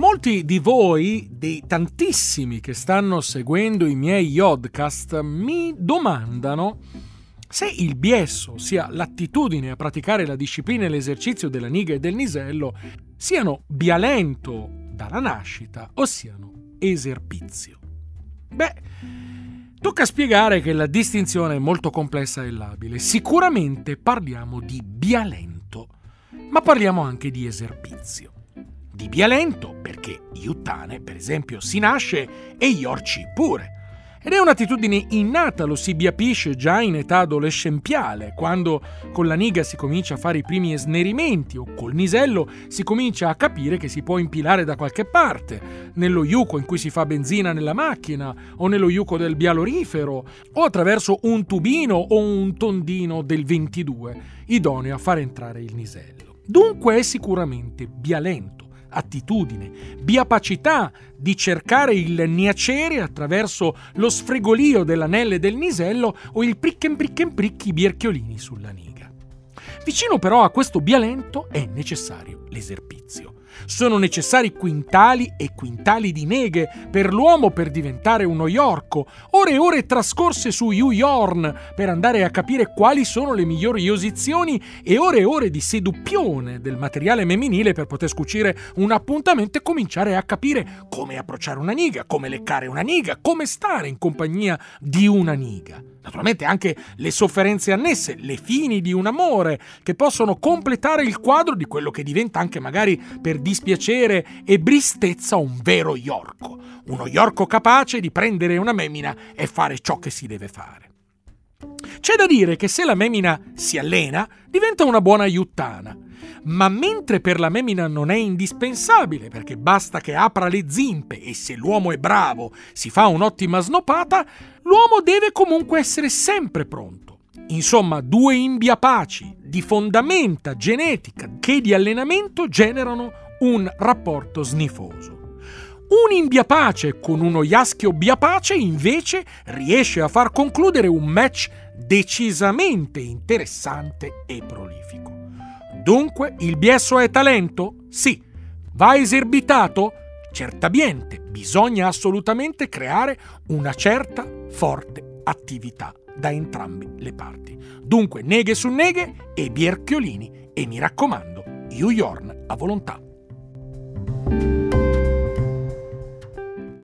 Molti di voi, dei tantissimi che stanno seguendo i miei Yodcast, mi domandano se il biesso, sia l'attitudine a praticare la disciplina e l'esercizio della niga e del nisello, siano bialento dalla nascita o siano eserpizio. Beh, tocca spiegare che la distinzione è molto complessa e labile. Sicuramente parliamo di bialento, ma parliamo anche di eserpizio. Di bialento perché Iuttane, per esempio, si nasce e Iorci pure. Ed è un'attitudine innata, lo si biapisce già in età adolescenziale, quando con la niga si comincia a fare i primi snerimenti o col nisello si comincia a capire che si può impilare da qualche parte, nello iuco in cui si fa benzina nella macchina o nello iuco del bialorifero o attraverso un tubino o un tondino del 22, idoneo a far entrare il nisello. Dunque è sicuramente bialento attitudine, biapacità di cercare il niacere attraverso lo sfregolio dell'anelle del nisello o il pricken pricken pricchi bierchiolini sulla niga. Vicino però a questo bialento è necessario l'eserpizio. Sono necessari quintali e quintali di neghe per l'uomo per diventare uno Yorko, ore e ore trascorse su Yorn per andare a capire quali sono le migliori posizioni e ore e ore di seduppione del materiale femminile per poter scucire un appuntamento e cominciare a capire come approcciare una niga, come leccare una niga, come stare in compagnia di una niga. Naturalmente anche le sofferenze annesse, le fini di un amore, che possono completare il quadro di quello che diventa anche magari per dispiacere e bristezza un vero Yorko, uno Yorko capace di prendere una memina e fare ciò che si deve fare. C'è da dire che se la memina si allena, diventa una buona aiutana. Ma mentre per la memina non è indispensabile, perché basta che apra le zimpe e se l'uomo è bravo si fa un'ottima snopata, l'uomo deve comunque essere sempre pronto. Insomma, due imbiapaci di fondamenta genetica che di allenamento generano un rapporto snifoso. Un imbiapace con uno iaschio biapace invece riesce a far concludere un match decisamente interessante e prolifico. Dunque, il biesso è talento? Sì. Va eserbitato? Certamente, bisogna assolutamente creare una certa forte attività da entrambe le parti. Dunque, neghe su neghe e bierchiolini e mi raccomando, Yorn a volontà.